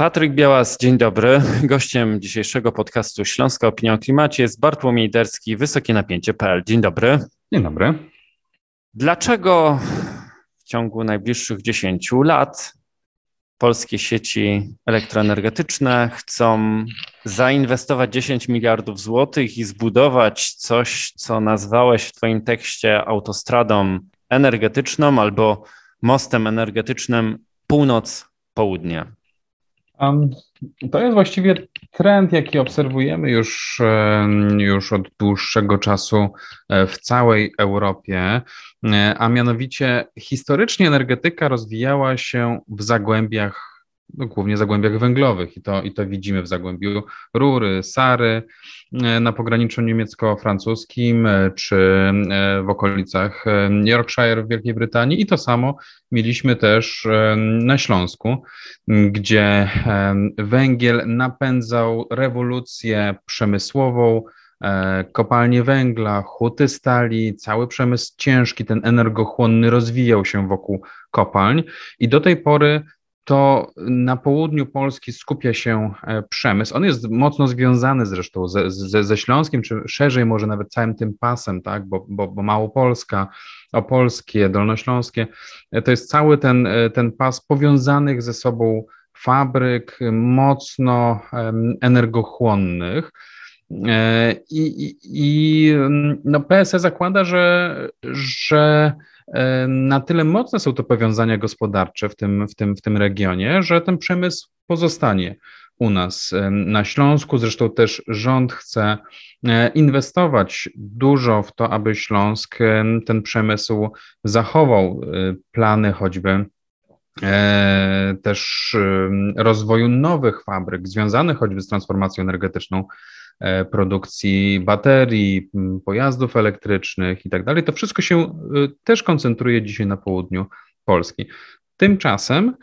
Patryk Białas, dzień dobry. Gościem dzisiejszego podcastu Śląska Opinia o Klimacie jest Bartłomiej Derski, Wysokie Napięcie.pl. Dzień dobry. Dzień dobry. Dlaczego w ciągu najbliższych 10 lat polskie sieci elektroenergetyczne chcą zainwestować 10 miliardów złotych i zbudować coś, co nazwałeś w Twoim tekście autostradą energetyczną albo mostem energetycznym północ-południe? To jest właściwie trend, jaki obserwujemy już, już od dłuższego czasu e, w całej Europie, e, a mianowicie historycznie energetyka rozwijała się w zagłębiach no, głównie zagłębiach węglowych. I to, i to widzimy w zagłębiu Rury, Sary, e, na pograniczu niemiecko-francuskim e, czy e, w okolicach Yorkshire w Wielkiej Brytanii. I to samo mieliśmy też na Śląsku, gdzie węgiel napędzał rewolucję przemysłową, kopalnie węgla, huty stali, cały przemysł ciężki, ten energochłonny rozwijał się wokół kopalń. I do tej pory to na południu Polski skupia się e, przemysł. On jest mocno związany zresztą ze, ze, ze Śląskiem, czy szerzej może nawet całym tym pasem, tak? bo, bo, bo Małopolska, Opolskie, Dolnośląskie, e, to jest cały ten, e, ten pas powiązanych ze sobą fabryk mocno energochłonnych. I, i, i no PSE zakłada, że, że na tyle mocne są to powiązania gospodarcze w tym, w tym, w tym regionie, że ten przemysł pozostanie u nas na Śląsku. Zresztą też rząd chce e, inwestować dużo w to, aby Śląsk ten przemysł zachował. E, plany choćby e, też rozwoju nowych fabryk związanych choćby z transformacją energetyczną E, produkcji baterii, pojazdów elektrycznych i tak dalej. To wszystko się e, też koncentruje dzisiaj na południu Polski. Tymczasem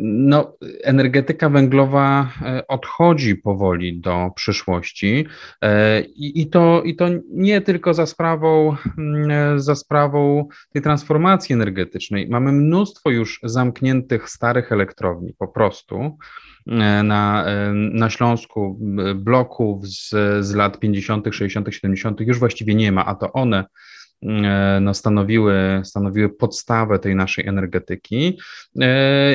no, energetyka węglowa e, odchodzi powoli do przyszłości i, i, to, i to nie tylko za sprawą, za sprawą tej transformacji energetycznej. Mamy mnóstwo już zamkniętych starych elektrowni po prostu, E, na, e, na Śląsku bloków z, z lat 50., 60., 70. już właściwie nie ma, a to one e, no, stanowiły, stanowiły podstawę tej naszej energetyki.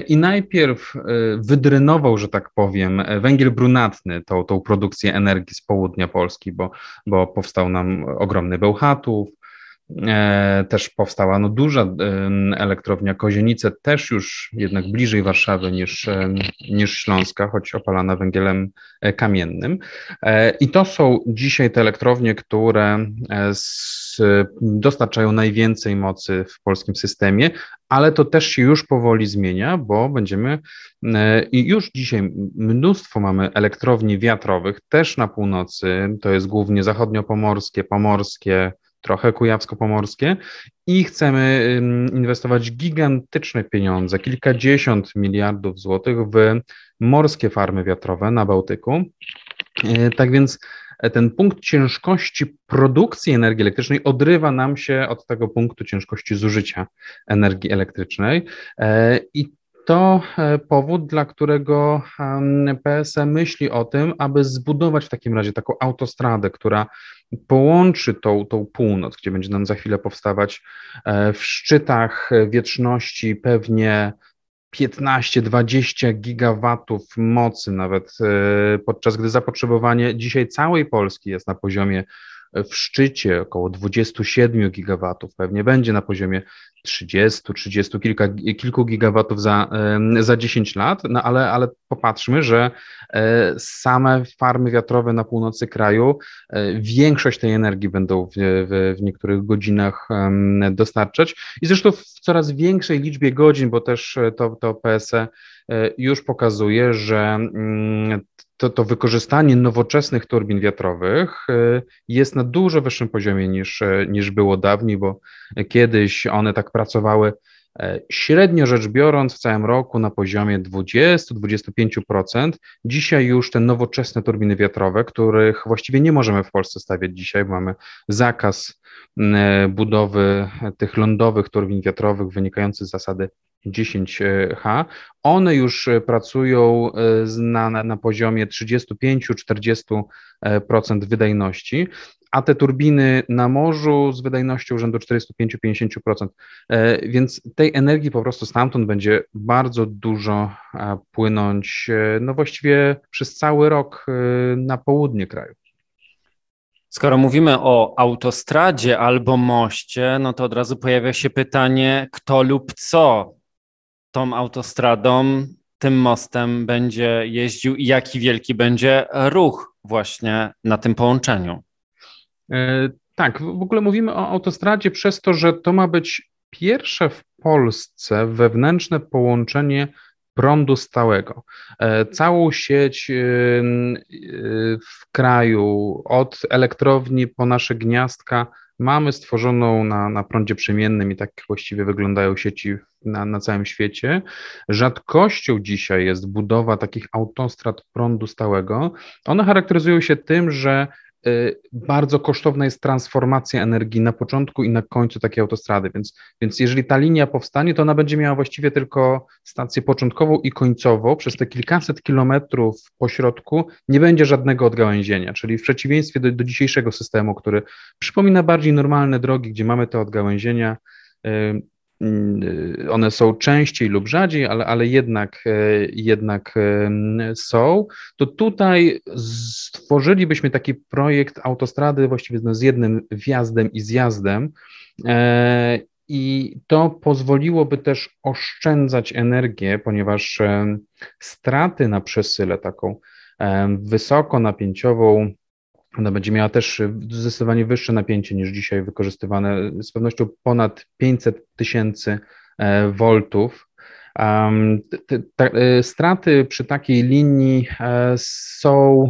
I najpierw wydrynował, że tak powiem, węgiel brunatny, tą, tą produkcję energii z południa Polski, bo, bo powstał nam ogromny Bełchatów, E, też powstała no, duża elektrownia Kozienice, też już jednak bliżej Warszawy niż, niż Śląska, choć opalana węgielem e, kamiennym. E, I to są dzisiaj te elektrownie, które z, dostarczają najwięcej mocy w polskim systemie, ale to też się już powoli zmienia, bo będziemy i już dzisiaj mnóstwo mamy elektrowni wiatrowych, też na północy, to jest głównie zachodniopomorskie, pomorskie, trochę kujawsko-pomorskie i chcemy inwestować gigantyczne pieniądze, kilkadziesiąt miliardów złotych w morskie farmy wiatrowe na Bałtyku. E, tak więc e, ten punkt ciężkości produkcji energii elektrycznej odrywa nam się od tego punktu ciężkości zużycia energii elektrycznej e, i to powód, dla którego PSE myśli o tym, aby zbudować w takim razie taką autostradę, która połączy tą, tą północ, gdzie będzie nam za chwilę powstawać e, w szczytach wieczności pewnie 15-20 gigawatów mocy, nawet e, podczas gdy zapotrzebowanie dzisiaj całej Polski jest na poziomie w szczycie około 27 gigawatów, pewnie będzie na poziomie 30, 30 kilka, kilku gigawatów za, za 10 lat, no ale, ale popatrzmy, że e, same farmy wiatrowe na północy kraju e, większość tej energii będą w, w, w niektórych godzinach dostarczać. I zresztą w coraz większej liczbie godzin, bo też to, to PSE e, już pokazuje, że mm, to, to wykorzystanie nowoczesnych turbin wiatrowych y, jest na dużo wyższym poziomie niż, y, niż było dawniej, bo kiedyś one tak pracowały e, średnio rzecz biorąc w całym roku na poziomie 20-25%. Dzisiaj już te nowoczesne turbiny wiatrowe, których właściwie nie możemy w Polsce stawiać dzisiaj, bo mamy zakaz budowy tych lądowych turbin wiatrowych wynikający z zasady 10H. One już pracują na, na, na poziomie 35-40% wydajności, a te turbiny na morzu z wydajnością rzędu 45-50%. E, więc tej energii po prostu stamtąd będzie bardzo dużo e, płynąć, e, no właściwie przez cały rok na południe kraju. Skoro mówimy o autostradzie albo moście, no to od razu pojawia się pytanie, kto lub co tą autostradą, tym mostem będzie jeździł i jaki wielki będzie ruch właśnie na tym połączeniu. E, tak, w ogóle mówimy o autostradzie przez to, że to ma być pierwsze w Polsce wewnętrzne połączenie prądu stałego. E, całą sieć e, w kraju, od elektrowni po nasze gniazdka, mamy stworzoną na, na prądzie przemiennym i tak właściwie wyglądają sieci na, na całym świecie. Rzadkością dzisiaj jest budowa takich autostrad prądu stałego. One charakteryzują się tym, że bardzo kosztowna jest transformacja energii na początku i na końcu takiej autostrady, więc, więc jeżeli ta linia powstanie, to ona będzie miała właściwie tylko stację początkową i końcową. Przez te kilkaset kilometrów po środku nie będzie żadnego odgałęzienia, czyli w przeciwieństwie do, do dzisiejszego systemu, który przypomina bardziej normalne drogi, gdzie mamy te odgałęzienia, y, Y, one są częściej lub rzadziej, ale, ale jednak, e, jednak są, to tutaj stworzylibyśmy taki projekt autostrady właściwie z jednym wjazdem i zjazdem. E, I to pozwoliłoby też oszczędzać energię, ponieważ straty na przesyle taką wysokonapięciową ona będzie miała też zdecydowanie wyższe napięcie niż dzisiaj wykorzystywane, z pewnością ponad 500 tysięcy e, voltów. E, straty przy takiej linii e, są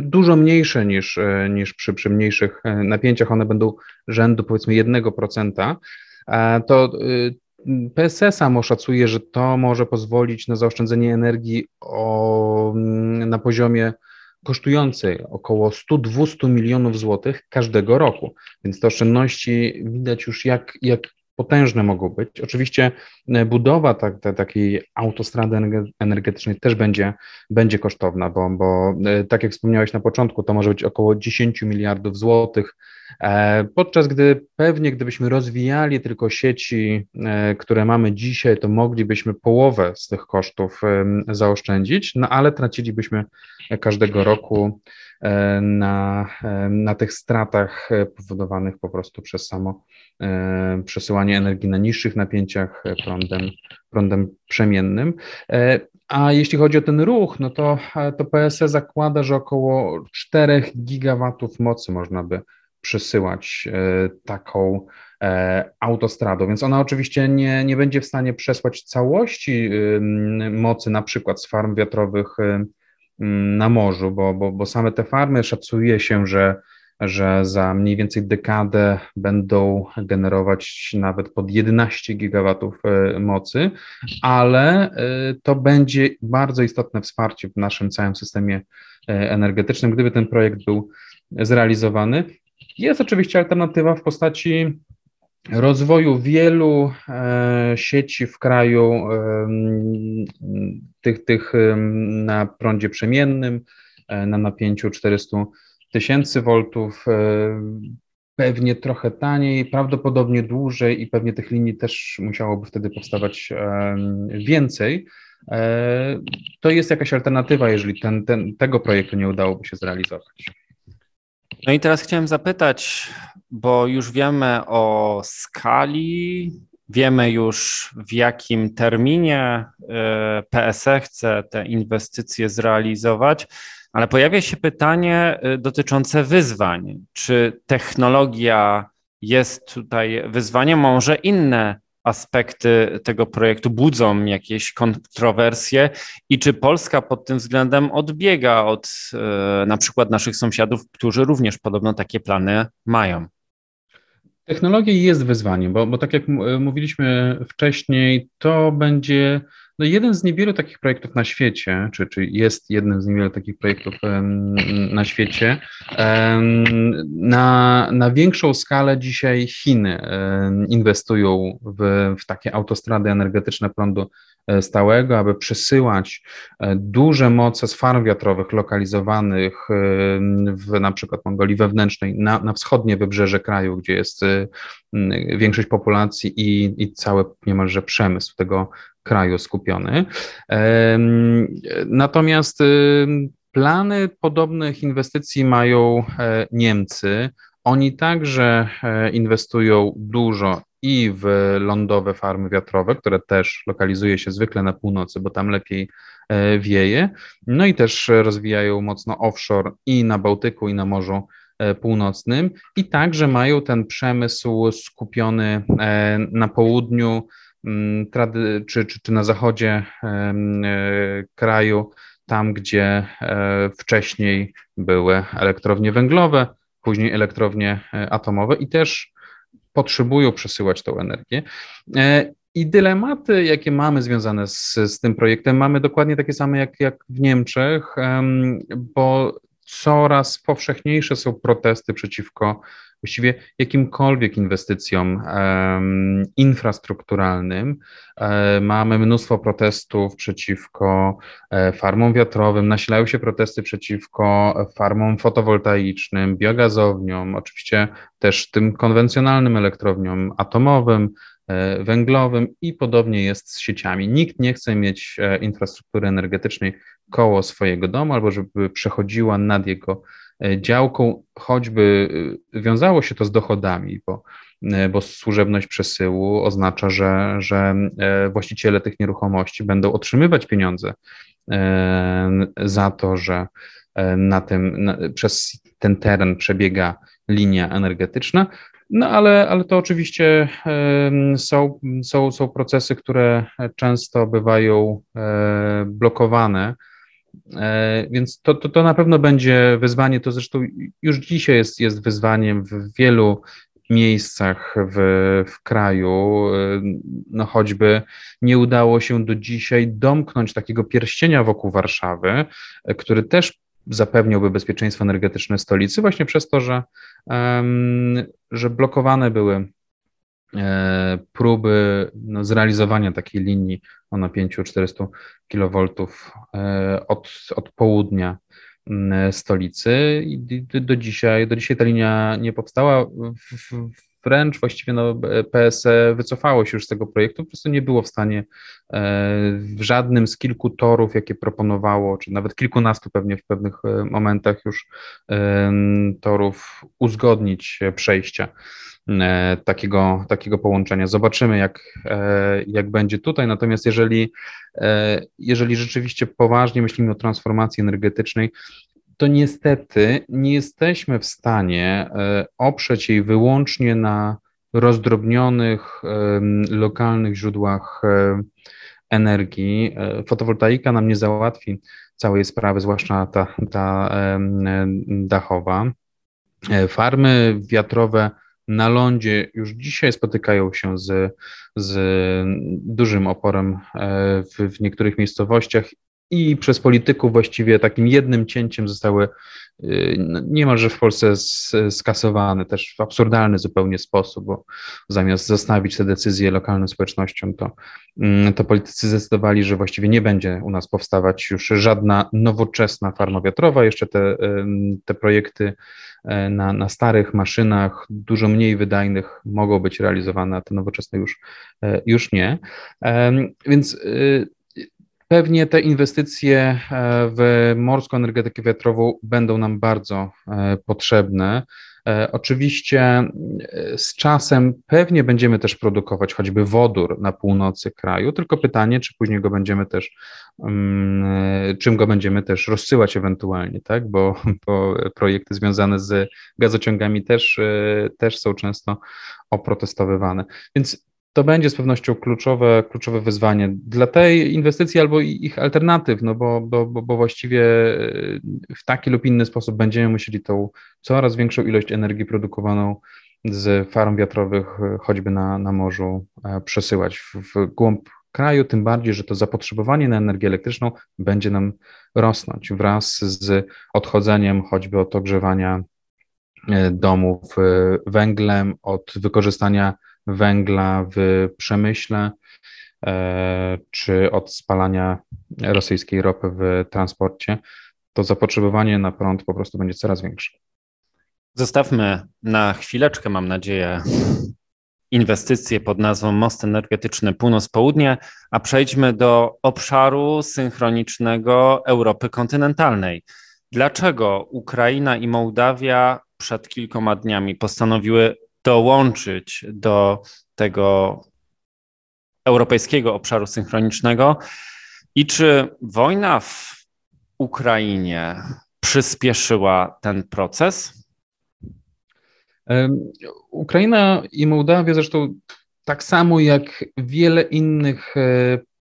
dużo mniejsze niż, niż przy, przy mniejszych napięciach. One będą rzędu powiedzmy 1%. To PSE samo szacuje, że to może pozwolić na zaoszczędzenie energii o, na poziomie kosztującej około 100-200 milionów złotych każdego roku. Więc te oszczędności widać już jak, jak potężne mogą być. Oczywiście e, budowa tak, ta, takiej autostrady energetycznej też będzie, będzie kosztowna, bo, bo e, tak jak wspomniałeś na początku, to może być około 10 miliardów złotych, podczas gdy pewnie gdybyśmy rozwijali tylko sieci, które mamy dzisiaj, to moglibyśmy połowę z tych kosztów zaoszczędzić, no ale tracilibyśmy każdego roku na, na tych stratach powodowanych po prostu przez samo E, przesyłanie energii na niższych napięciach e, prądem, prądem przemiennym. E, a jeśli chodzi o ten ruch, no to, to PSE zakłada, że około 4 gigawatów mocy można by przesyłać taką autostradą, więc ona oczywiście nie, nie będzie w stanie przesłać całości mocy, na przykład z farm wiatrowych na morzu, bo, bo, bo same te farmy szacuje się, że że za mniej więcej dekadę będą generować nawet pod 11 gigawatów e, mocy, ale e, to będzie bardzo istotne wsparcie w naszym całym systemie e, energetycznym, gdyby ten projekt był zrealizowany. Jest oczywiście alternatywa w postaci rozwoju wielu sieci w kraju, tych, tych na prądzie przemiennym, na napięciu 400 tysięcy voltów, e, pewnie trochę taniej, prawdopodobnie dłużej i pewnie tych linii też musiałoby wtedy powstawać e, więcej. E, to jest jakaś alternatywa, jeżeli ten, ten, tego projektu nie udałoby się zrealizować. No i teraz chciałem zapytać, bo już wiemy o skali, wiemy już w jakim terminie PSE chce te inwestycje zrealizować. Ale pojawia się pytanie y, dotyczące wyzwań. Czy technologia jest tutaj wyzwaniem? Może inne aspekty tego projektu budzą jakieś kontrowersje i czy Polska pod tym względem odbiega od y, na przykład naszych sąsiadów, którzy również podobno takie plany mają? Technologia jest wyzwaniem, bo, bo tak jak mówiliśmy wcześniej, to będzie No jeden z niewielu takich projektów na świecie, czy, czy jest jednym z niewielu takich projektów na świecie. Na, na większą skalę dzisiaj Chiny inwestują w, w takie autostrady energetyczne prądu E, stałego, aby przesyłać e, duże moce z farm wiatrowych lokalizowanych e, w na przykład Mongolii wewnętrznej na, na wschodnie wybrzeże kraju, gdzie jest większość populacji i, i cały niemalże przemysł tego kraju skupiony. Natomiast plany podobnych inwestycji mają Niemcy. Oni także inwestują dużo i w lądowe farmy wiatrowe, które też lokalizuje się zwykle na północy, bo tam lepiej e, wieje. No i też rozwijają mocno offshore i na Bałtyku, i na Morzu e, Północnym. I także mają ten przemysł skupiony e, na południu mm, czy, czy, czy na zachodzie kraju, tam gdzie wcześniej były elektrownie węglowe, później elektrownie atomowe i też potrzebują przesyłać tą energię. E, I dylematy, jakie mamy związane z, z tym projektem, mamy dokładnie takie same jak, jak w Niemczech, bo coraz powszechniejsze są protesty przeciwko właściwie jakimkolwiek inwestycjom infrastrukturalnym. E, mamy mnóstwo protestów przeciwko e, farmom wiatrowym, nasilają się protesty przeciwko farmom fotowoltaicznym, biogazowniom, oczywiście też tym konwencjonalnym elektrowniom atomowym, e, węglowym i podobnie jest z sieciami. Nikt nie chce mieć infrastruktury energetycznej koło swojego domu albo żeby przechodziła nad jego działką, choćby e, wiązało się to z dochodami, bo, e, bo służebność przesyłu oznacza, że, że właściciele tych nieruchomości będą otrzymywać pieniądze za to, że na tym, na, przez ten teren przebiega linia energetyczna. No ale, ale to oczywiście są, są, są procesy, które często bywają blokowane E, więc to, to, to na pewno będzie wyzwanie. To zresztą już dzisiaj jest, jest wyzwaniem w wielu miejscach w, w kraju. E, no choćby nie udało się do dzisiaj domknąć takiego pierścienia wokół Warszawy, e, który też zapewniałby bezpieczeństwo energetyczne stolicy, właśnie przez to, że, że blokowane były E, próby no, zrealizowania takiej linii o napięciu 400 kV e, od, od południa stolicy i do dzisiaj, do dzisiaj ta linia nie powstała. Wręcz właściwie no, PSE wycofało się już z tego projektu, po prostu nie było w stanie e, w żadnym z kilku torów, jakie proponowało, czy nawet kilkunastu pewnie w pewnych momentach już torów uzgodnić przejścia. E, takiego, takiego połączenia. Zobaczymy, jak, e, jak będzie tutaj. Natomiast jeżeli, e, jeżeli rzeczywiście poważnie myślimy o transformacji energetycznej, to niestety nie jesteśmy w stanie oprzeć jej wyłącznie na rozdrobnionych, lokalnych źródłach energii. Fotowoltaika nam nie załatwi całej sprawy, zwłaszcza ta, ta dachowa. Farmy wiatrowe na lądzie już dzisiaj spotykają się z, z dużym oporem e, w, w niektórych miejscowościach i przez polityków właściwie takim jednym cięciem zostały e, no, niemalże w Polsce skasowane, też w absurdalny zupełnie sposób, bo zamiast zostawić te decyzje lokalnym społecznościom, to, mm, to politycy zdecydowali, że właściwie nie będzie u nas powstawać już żadna nowoczesna farma wiatrowa. Jeszcze te, te projekty E, na, na starych maszynach, dużo mniej wydajnych, mogą być realizowane, a te nowoczesne już, e, już nie. Więc y, Pewnie te inwestycje e, w morską energetykę wiatrową będą nam bardzo potrzebne. E, oczywiście e, z czasem pewnie będziemy też produkować choćby wodór na północy kraju, tylko pytanie, czy później go będziemy też, mm, czym go będziemy też rozsyłać ewentualnie, tak? Bo, bo projekty związane z gazociągami też, e, też są często oprotestowywane. Więc to będzie z pewnością kluczowe, kluczowe wyzwanie dla tej inwestycji albo ich alternatyw, no bo, bo, bo właściwie e, w taki lub inny sposób będziemy musieli tą coraz większą ilość energii produkowaną z farm wiatrowych, e, choćby na, na morzu, e, przesyłać w, w głąb kraju, tym bardziej, że to zapotrzebowanie na energię elektryczną będzie nam rosnąć wraz z odchodzeniem choćby od ogrzewania domów węglem, od wykorzystania węgla w przemyśle e, czy od spalania rosyjskiej ropy w transporcie, to zapotrzebowanie na prąd po prostu będzie coraz większe. Zostawmy na chwileczkę, mam nadzieję, inwestycje pod nazwą Most Energetyczny Północ-Południe, a przejdźmy do obszaru synchronicznego Europy kontynentalnej. Dlaczego Ukraina i Mołdawia przed kilkoma dniami postanowiły dołączyć do tego europejskiego obszaru synchronicznego i czy wojna w Ukrainie przyspieszyła ten proces? Ukraina i Mołdawia zresztą tak samo jak wiele innych e,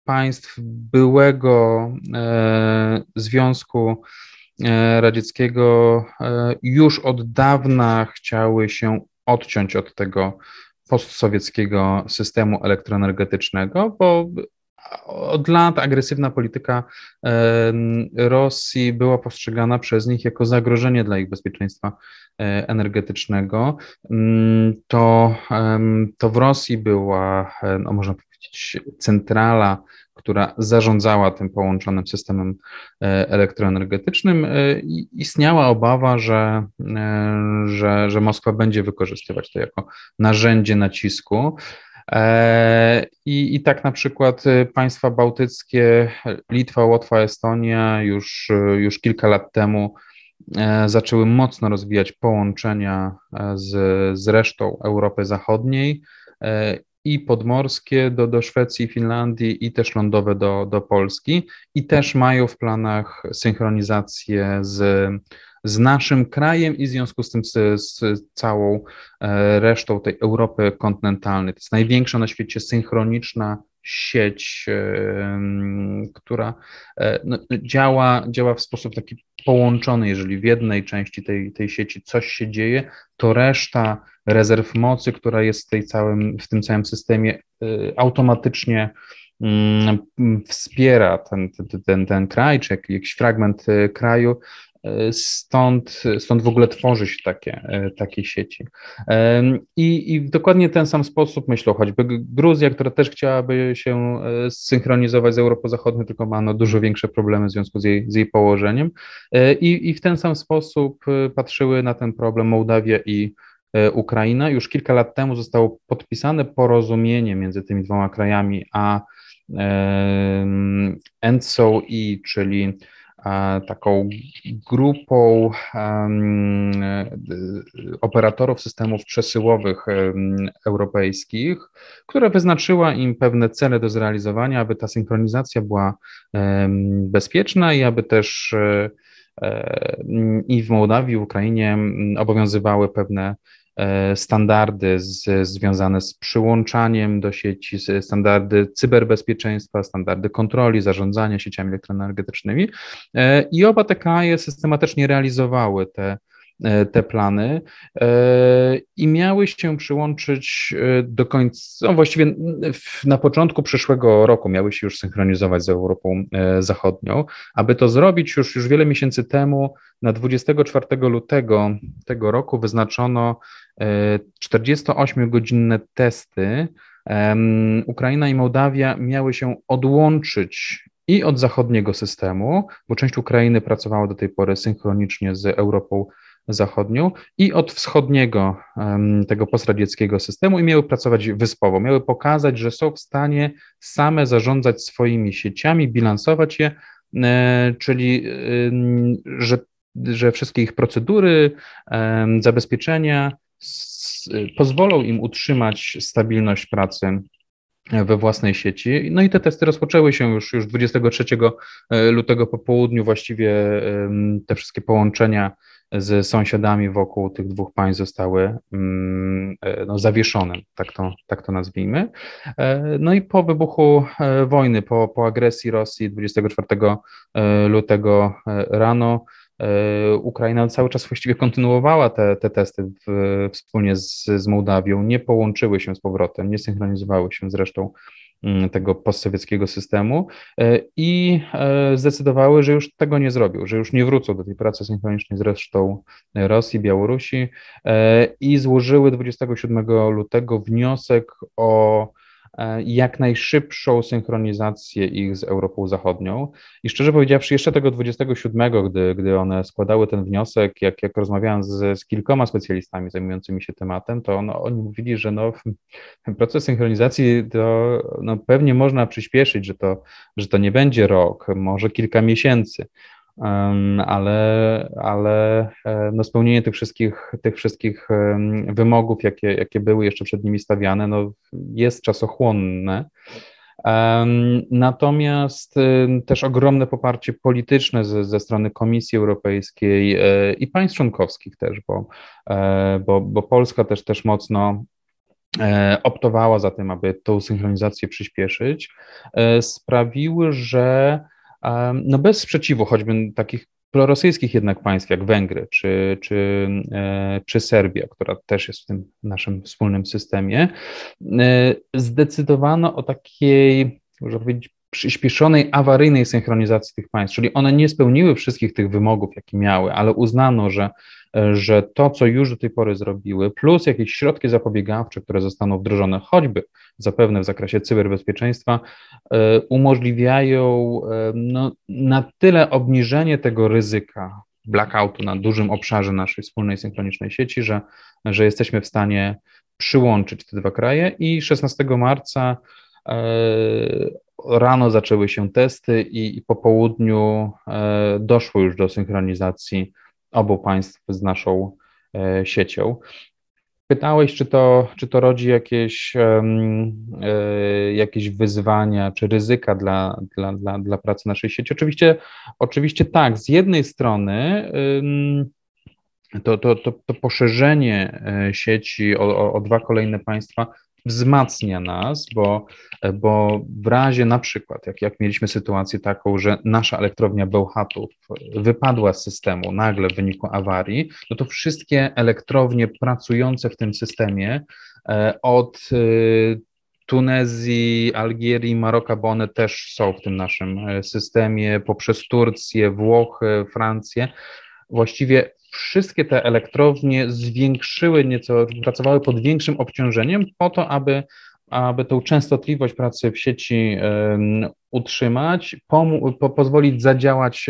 państw byłego e, Związku e, Radzieckiego już od dawna chciały się odciąć od tego postsowieckiego systemu elektroenergetycznego, bo od lat agresywna polityka Rosji była postrzegana przez nich jako zagrożenie dla ich bezpieczeństwa e, energetycznego. Mm, to, to w Rosji była, e, no można powiedzieć, centrala, która zarządzała tym połączonym systemem e, elektroenergetycznym. Istniała obawa, że, że, że Moskwa będzie wykorzystywać to jako narzędzie nacisku. E, I, I tak na przykład państwa bałtyckie, Litwa, Łotwa, Estonia już, już kilka lat temu e, zaczęły mocno rozwijać połączenia e, z, z resztą Europy Zachodniej i podmorskie do, do Szwecji, Finlandii i też lądowe do, do Polski i też mają w planach synchronizację z z naszym krajem i w związku z tym z, z całą e, resztą tej Europy kontynentalnej. To jest największa na świecie synchroniczna sieć, e, która e, no, działa, działa w sposób taki połączony. Jeżeli w jednej części tej, tej sieci coś się dzieje, to reszta rezerw mocy, która jest w, tej całym, w tym całym systemie, automatycznie mm, wspiera ten, ten, ten, ten kraj, czy jakiś fragment kraju Stąd, stąd w ogóle tworzy się takie, e, takie sieci. I, I w dokładnie ten sam sposób myślę choćby Gruzja, która też chciałaby się e, synchronizować z Europą Zachodnią, tylko ma no dużo większe problemy w związku z jej, z jej położeniem. E, I, I w ten sam sposób patrzyły na ten problem Mołdawia i Ukraina. Już kilka lat temu zostało podpisane porozumienie między tymi dwoma krajami a ENCO-I, czyli taką grupą operatorów systemów przesyłowych europejskich, która wyznaczyła im pewne cele do zrealizowania, aby ta synchronizacja była bezpieczna i aby też e, i w Mołdawii, i w Ukrainie obowiązywały pewne E, standardy z, związane z przyłączaniem do sieci, standardy cyberbezpieczeństwa, standardy kontroli, zarządzania sieciami elektroenergetycznymi. E, I oba te kraje systematycznie realizowały te, e, te plany i miały się przyłączyć do końca, no właściwie na początku przyszłego roku miały się już synchronizować z Europą Zachodnią. Aby to zrobić, już, już wiele miesięcy temu, na 24 lutego tego roku wyznaczono 48-godzinne testy Ukraina i Mołdawia miały się odłączyć i od zachodniego systemu, bo część Ukrainy pracowała do tej pory synchronicznie z Europą Zachodnią, i od wschodniego tego postradzieckiego systemu i miały pracować wyspowo. Miały pokazać, że są w stanie same zarządzać swoimi sieciami, bilansować je, e, czyli że, że wszystkie ich procedury, zabezpieczenia pozwolą im utrzymać stabilność pracy we własnej sieci. No i te testy rozpoczęły się już, już 23 e, lutego po południu. Właściwie te wszystkie połączenia z sąsiadami wokół tych dwóch państw zostały mm, e, no, zawieszone, tak to, tak to nazwijmy. E, no i po wybuchu wojny, po, po agresji Rosji 24 lutego rano, Ukraina cały czas właściwie kontynuowała te, te testy w, wspólnie z, z Mołdawią, nie połączyły się z powrotem, nie synchronizowały się z resztą Mm, tego postsowieckiego systemu e, i e, zdecydowały, że już tego nie zrobią, że już nie wrócą do tej pracy synchronicznej z resztą Rosji, Białorusi e, i złożyły 27 lutego wniosek o jak najszybszą synchronizację ich z Europą Zachodnią. I szczerze powiedziawszy, jeszcze tego 27, gdy, gdy one składały ten wniosek, jak, jak rozmawiałem z, z kilkoma specjalistami zajmującymi się tematem, to no, oni mówili, że no, proces synchronizacji to no, pewnie można przyspieszyć, że to, że to nie będzie rok, może kilka miesięcy ale, ale e, no spełnienie tych wszystkich, tych wszystkich wymogów, jakie, jakie były jeszcze przed nimi stawiane, no jest czasochłonne. Natomiast też ogromne poparcie polityczne ze, ze strony Komisji Europejskiej e, i państw członkowskich też, bo, e, bo, bo Polska też, też mocno optowała za tym, aby tą synchronizację przyspieszyć, sprawiły, że no bez sprzeciwu choćby takich prorosyjskich jednak państw jak Węgry czy, czy, e, czy Serbia, która też jest w tym naszym wspólnym systemie, e, zdecydowano o takiej, można powiedzieć, przyspieszonej, awaryjnej synchronizacji tych państw, czyli one nie spełniły wszystkich tych wymogów, jakie miały, ale uznano, że że to, co już do tej pory zrobiły, plus jakieś środki zapobiegawcze, które zostaną wdrożone, choćby zapewne w zakresie cyberbezpieczeństwa, e, umożliwiają e, no, na tyle obniżenie tego ryzyka blackoutu na dużym obszarze naszej wspólnej synchronicznej sieci, że, że jesteśmy w stanie przyłączyć te dwa kraje i 16 marca e, rano zaczęły się testy i, i po południu doszło już do synchronizacji obu państw z naszą e, siecią. Pytałeś, czy to, czy to rodzi jakieś, e, jakieś wyzwania czy ryzyka dla, dla, dla, dla pracy naszej sieci? Oczywiście, oczywiście tak. Z jednej strony to, to, to, to poszerzenie e, sieci o, o, o dwa kolejne państwa wzmacnia nas, bo, bo w razie na przykład, jak, jak mieliśmy sytuację taką, że nasza elektrownia Bełchatów wypadła z systemu nagle w wyniku awarii, no to wszystkie elektrownie pracujące w tym systemie e, od e, Tunezji, Algierii, Maroka, bo one też są w tym naszym e, systemie, poprzez Turcję, Włochy, Francję. Właściwie wszystkie te elektrownie zwiększyły nieco, pracowały pod większym obciążeniem po to, aby, aby tą częstotliwość pracy w sieci utrzymać, po, pozwolić zadziałać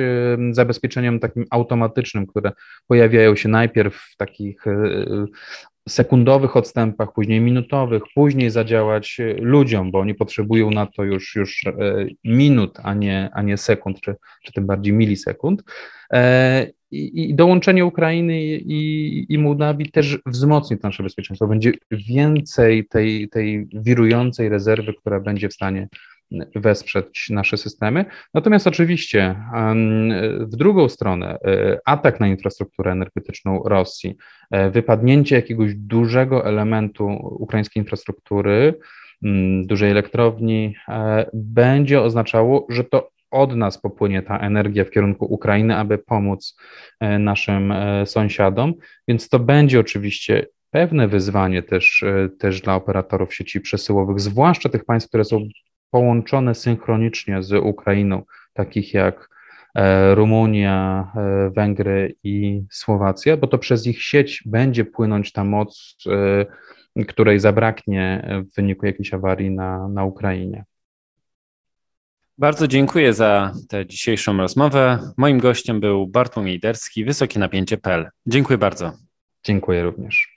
zabezpieczeniem takim automatycznym, które pojawiają się najpierw w takich sekundowych odstępach, później minutowych, później zadziałać ludziom, bo oni potrzebują na to już, już minut, a nie, a nie sekund, czy, czy tym bardziej milisekund. E, i, i dołączenie Ukrainy i, i Mołdawii też wzmocni nasze bezpieczeństwo. Będzie więcej tej, tej wirującej rezerwy, która będzie w stanie wesprzeć nasze systemy. Natomiast oczywiście w drugą stronę e, atak na infrastrukturę energetyczną Rosji, e, wypadnięcie jakiegoś dużego elementu ukraińskiej infrastruktury, dużej elektrowni, e, będzie oznaczało, że to od nas popłynie ta energia w kierunku Ukrainy, aby pomóc naszym sąsiadom, więc to będzie oczywiście pewne wyzwanie też, też dla operatorów sieci przesyłowych, zwłaszcza tych państw, które są połączone synchronicznie z Ukrainą, takich jak Rumunia, Węgry i Słowacja, bo to przez ich sieć będzie płynąć ta moc, której zabraknie w wyniku jakiejś awarii na, na Ukrainie. Bardzo dziękuję za tę dzisiejszą rozmowę. Moim gościem był Bartłomiej Derski, Wysokie Napięcie.pl. Dziękuję bardzo. Dziękuję również.